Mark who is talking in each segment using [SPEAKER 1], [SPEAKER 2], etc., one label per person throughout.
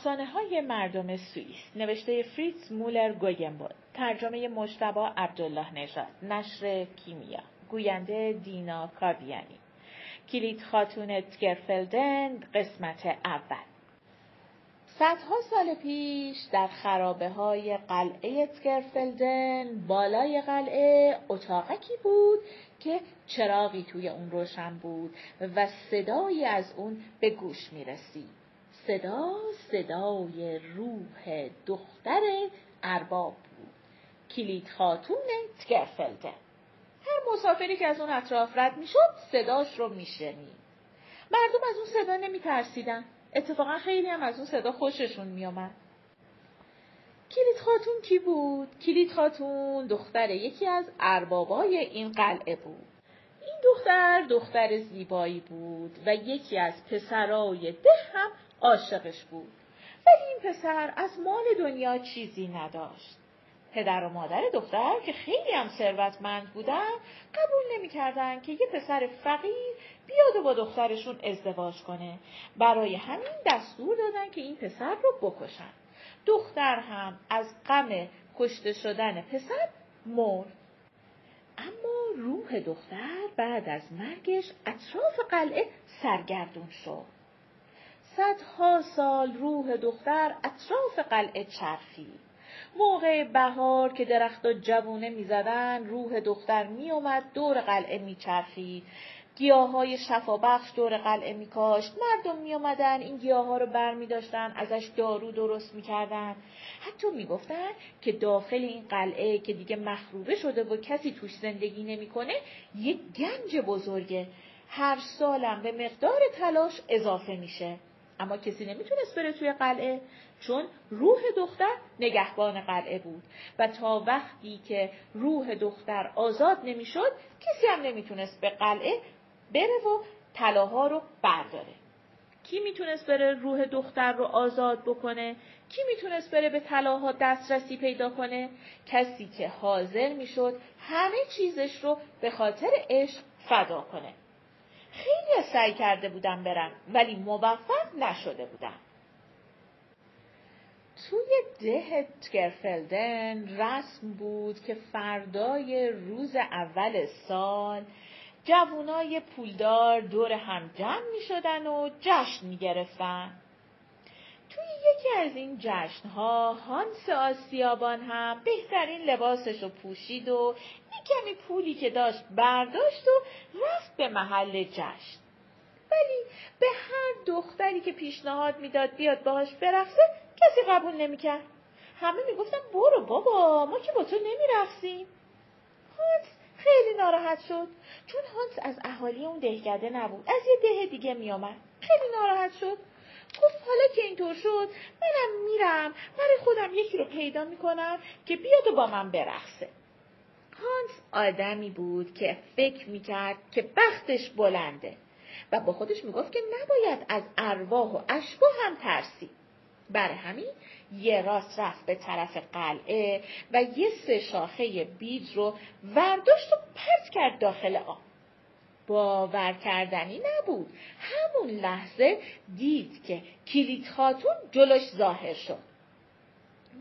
[SPEAKER 1] افسانه های مردم سوئیس نوشته فریتز مولر گوگنبول ترجمه مجتبا عبدالله نژاد نشر کیمیا گوینده دینا کاویانی کلید خاتون تگرفلدن قسمت اول صدها سال پیش در خرابه های قلعه تگرفلدن بالای قلعه اتاقکی بود که چراغی توی اون روشن بود و صدایی از اون به گوش می رسید. صدا صدای روح دختر ارباب بود. کلید خاتون تگرفلدن. هر مسافری که از اون اطراف رد می شد صداش رو می شنید. مردم از اون صدا نمی ترسیدن. اتفاقا خیلی هم از اون صدا خوششون می آمد. کلید خاتون کی بود؟ کلید خاتون دختر یکی از اربابای این قلعه بود. این دختر دختر زیبایی بود و یکی از پسرای ده هم عاشقش بود. ولی این پسر از مال دنیا چیزی نداشت. پدر و مادر دختر که خیلی هم ثروتمند بودن قبول نمی‌کردن که یه پسر فقیر بیاد و با دخترشون ازدواج کنه. برای همین دستور دادن که این پسر رو بکشن. دختر هم از غم کشته شدن پسر مرد. اما روح دختر بعد از مرگش اطراف قلعه سرگردون شد. صدها سال روح دختر اطراف قلعه چرخید. موقع بهار که درخت جوونه می‌زدن روح دختر میومد دور قلعه میچرخید گیاه های شفابخش دور قلعه میکاشت. مردم میآمدن این گیاه ها رو بر می داشتن ازش دارو درست می‌کردن. حتی می‌گفتن که داخل این قلعه که دیگه مخروبه شده و کسی توش زندگی نمی‌کنه یک گنج بزرگه. هر سالم به مقدار تلاش اضافه میشه. اما کسی نمی‌تونست بره توی قلعه چون روح دختر نگهبان قلعه بود و تا وقتی که روح دختر آزاد نمی‌شد کسی هم نمی‌تونست به قلعه بره و طلاها رو برداره. کی می‌تونست بره روح دختر رو آزاد بکنه؟ کی می‌تونست بره به طلاها دسترسی پیدا کنه؟ کسی که حاضر می‌شد همه چیزش رو به خاطر عشق فدا کنه. خیلی سعی کرده بودم برم ولی موفق نشده بودم توی ده تگرفلدن رسم بود که فردای روز اول سال جوونای پولدار دور هم جمع می شدن و جشن می گرفتن. توی یکی از این جشنها هانس آسیابان هم بهترین لباسش رو پوشید و کمی پولی که داشت برداشت و رفت به محل جشن. ولی به هر دختری که پیشنهاد می‌داد بیاد باهاش برقصه کسی قبول نمی‌کرد. همه می‌گفتن برو بابا ما که با تو نمیرقصیم. هانس خیلی ناراحت شد چون هانس از اهالی اون دهکده نبود از یه ده دیگه میآمد خیلی ناراحت شد گفت حالا که اینطور شد منم میرم. برای خودم یکی رو پیدا می‌کنم که بیاد و با من برقصه. هانس آدمی بود که فکر می‌کرد که بختش بلنده و با خودش می‌گفت که نباید از ارواح و اشباه هم ترسید بر همین یه راست رفت به طرف قلعه و یه سه شاخه بیج رو ورداشت و پرت کرد داخل آب. باور کردنی نبود. همون لحظه دید که کلید خاتون جلوش ظاهر شد.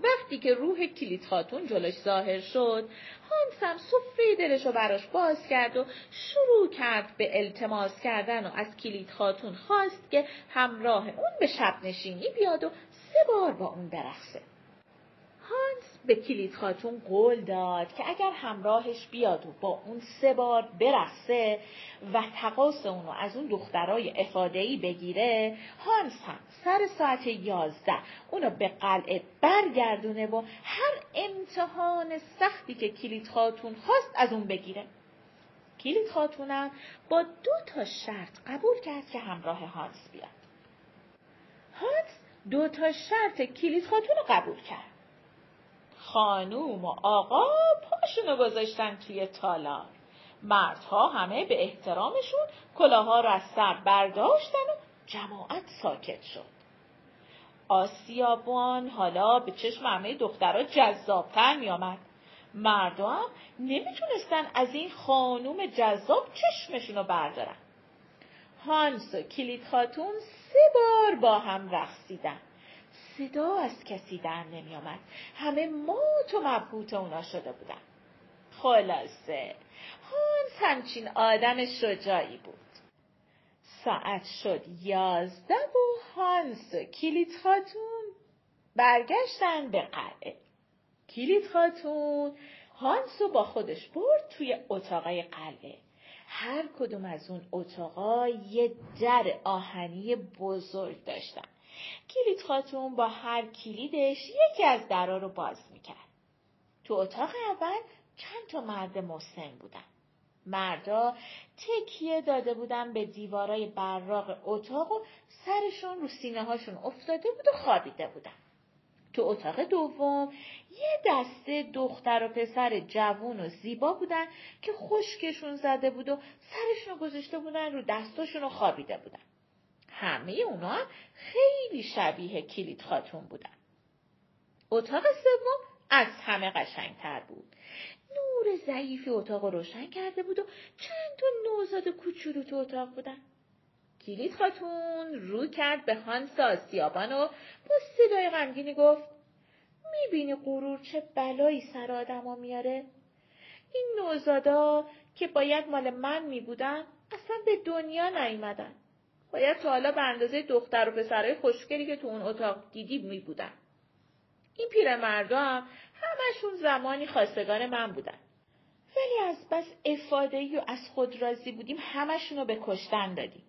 [SPEAKER 1] وقتی که روح کلید خاتون جلوش ظاهر شد، هانس هم صفه دلش رو براش باز کرد و شروع کرد به التماس کردن و از کلید خاتون خواست که همراه اون به شب نشینی بیاد و سه بار با اون برقصه. هانس به کلید خاتون قول داد که اگر همراهش بیاد و با اون سه بار برقصه و تقاس اونو از اون دخترای افادهی بگیره هانس هم سر ساعت یازده اونو به قلعه برگردونه و هر امتحان سختی که کلید خاتون خواست از اون بگیره. کلید خاتونم با دو تا شرط قبول کرد که همراه هانس بیاد. هانس دو تا شرط کلید خاتون رو قبول کرد. خانوم و آقا پاشونو گذاشتن توی تالار. مردها همه به احترامشون کلاها رو از سر برداشتن و جماعت ساکت شد. آسیابان حالا به چشم همه دخترها جذابتر می آمد. مردم نمی‌تونستن از این خانوم جذاب چشمشون رو بردارن. هانس و کلید خاتون سه بار با هم رقصیدن. صدا از کسی در نمی آمد. همه مات و مبهوت اونا شده بودن. خلاصه هانس همچین آدم شجاعی بود. ساعت شد یازده و هانس و کلیت خاتون برگشتن به قلعه. کلیت خاتون هانس رو با خودش برد توی اتاقای قلعه. هر کدوم از اون اتاقا یه در آهنی بزرگ داشتن. کلید خاتون با هر کلیدش یکی از درا رو باز می‌کرد. تو اتاق اول چند تا مرد مسن بودن. مردا تکیه داده بودن به دیوارای براق اتاق و سرشون رو سینه هاشون افتاده بود و خوابیده بودن. تو اتاق دوم یه دسته دختر و پسر جوون و زیبا بودن که خشکشون زده بود و سرشون گذاشته بودن رو دستاشون و خوابیده بودن. همه اونا خیلی شبیه کلید خاتون بودن. اتاق سوم از همه قشنگتر بود. نور ضعیفی اتاق روشن کرده بود و چند تا نوزاد کوچولو تو اتاق بودن. کلید خاتون رو کرد به هانس آسیابان و با صدای غمگینی گفت می‌بینی غرور چه بلایی سر آدما میاره؟ این نوزادا که باید مال من میبودن اصلا به دنیا نیومدن. باید تا حالا به اندازه دختر و پسرهای خوشگلی که تو اون اتاق دیدی میبودن. این پیرمردا هم همشون زمانی خواستگار من بودن. ولی از بس افادهی و از خود راضی بودیم همشون رو به کشتن دادیم.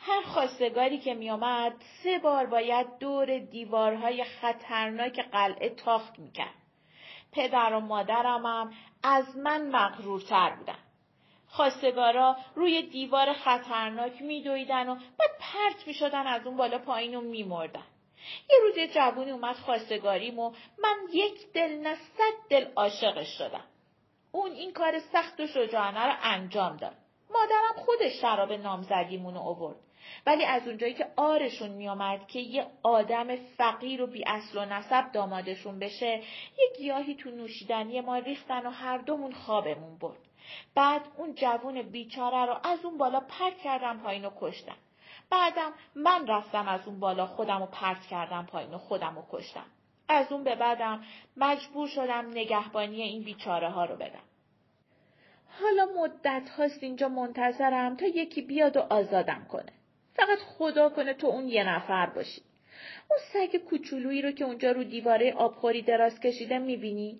[SPEAKER 1] هر خواستگاری که میآمد سه بار باید دور دیوارهای خطرناک قلعه تاخت می‌کرد. پدر و مادرم هم از من مغرورتر بودن. خواستگارا روی دیوار خطرناک میدویدن و بعد پرت می‌شدن از اون بالا پایین و میمردن. یه روز یه جوونی اومد خواستگاریم و من یک دل نه صد دل عاشقش شدم. اون این کار سخت و شجاعانه رو انجام داد. مادرم خودش شراب نامزدیمونو آورد. ولی از اونجایی که آرشون میامد که یه آدم فقیر و بی اصل و نسب دامادشون بشه یه گیاهی تو نوشیدنی ما ریختن و هر دومون خوابمون برد. بعد اون جوون بیچاره رو از اون بالا پرت کردم پایین و کشتم. بعدم من رفتم از اون بالا خودم رو پرت کردم پایین و خودم رو کشتم. از اون به بعدم مجبور شدم نگهبانی این بیچاره ها رو بدم. حالا مدت هاست اینجا منتظرم تا یکی بیاد و آزادم کنه. فقط خدا کنه تو اون یه نفر باشی. اون سگ کوچولویی رو که اونجا رو دیواره آبخوری دراز کشیده می‌بینی؟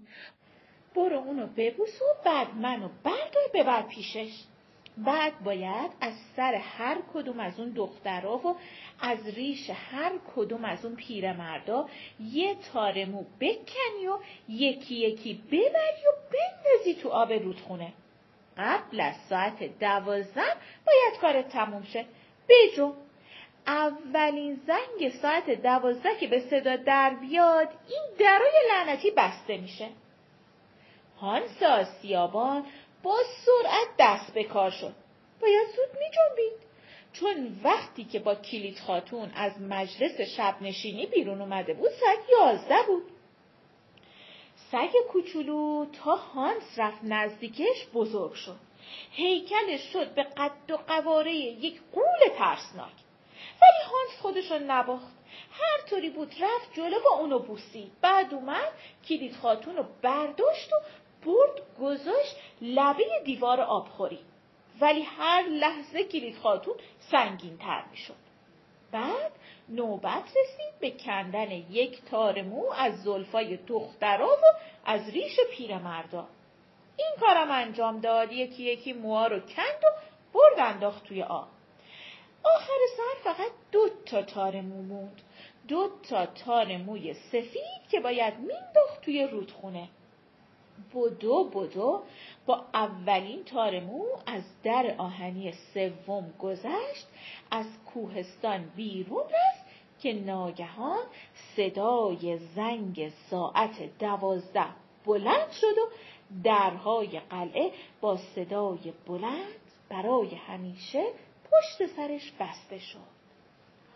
[SPEAKER 1] برو اونو ببوس و بعد منو بردار ببر پیشش. بعد باید از سر هر کدوم از اون دخترها و از ریش هر کدوم از اون پیرمردا یه تار مو بکنی و یکی یکی ببری و بندازی تو آب رودخونه. قبل از ساعت دوازده باید کارت تموم شه. بجو اولین زنگ ساعت دوازده که به صدا در بیاد این درای لعنتی بسته میشه. هانس آسیابان با سرعت دست به کار شد. باید زود می جنبید. چون وقتی که با کلید خاتون از مجلس شب نشینی بیرون اومده بود ساعت یازده بود. سگ کوچولو تا هانس رفت نزدیکش بزرگ شد. هیکلش شد به قد و قواره یک قول ترسناک. ولی هانس خودشو نباخت. هر طوری بود رفت جلو با اونو بوسی. بعد اومد کلید خاتون رو برداشت و برد گذاشت لبه دیوار آبخوری ولی هر لحظه کلید خاتون سنگین تر می شد. بعد نوبت رسید به کندن یک تار مو از زلفای دخترا و از ریش پیرمردا. این کارم انجام داد یکی یکی موها رو کند و برد انداخت توی آب. آخر سر فقط دو تا تار مو موند. دو تا تار موی سفید که باید مینداخت توی رودخونه. بدو بدو با اولین تار مو از در آهنی سوم گذشت از کوهستان بیرون رفت که ناگهان صدای زنگ ساعت دوازده بلند شد و درهای قلعه با صدای بلند برای همیشه پشت سرش بسته شد.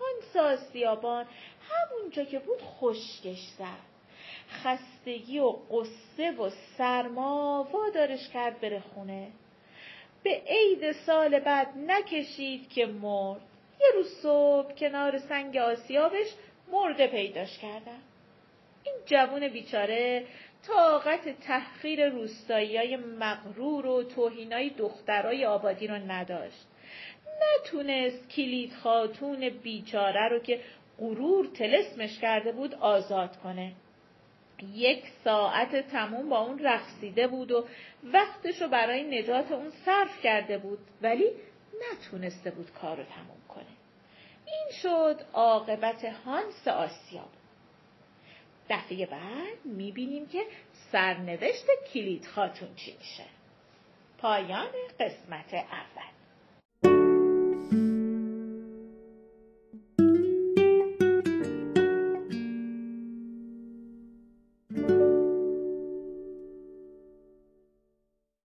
[SPEAKER 1] هانسا سیابان همونجا که بود خشکش زد. خستگی و قصه و سرما وادارش کرد بره خونه. به عید سال بعد نکشید که مرد. یه روز صبح کنار سنگ آسیابش مرده پیداش کردم این جوون بیچاره طاقت تحقیر روستایی های مغرور و توهینای دخترای آبادی رو نداشت. نتونست کلید خاتون بیچاره رو که غرور تلسمش کرده بود آزاد کنه. یک ساعت تموم با اون رقصیده بود و وقتشو برای نجات اون صرف کرده بود ولی نتونسته بود کارو تموم کنه. این شد عاقبت هانس آسیا. دفعه بعد می‌بینیم که سرنوشت کلید خاتون چی میشه. پایان قسمت اول.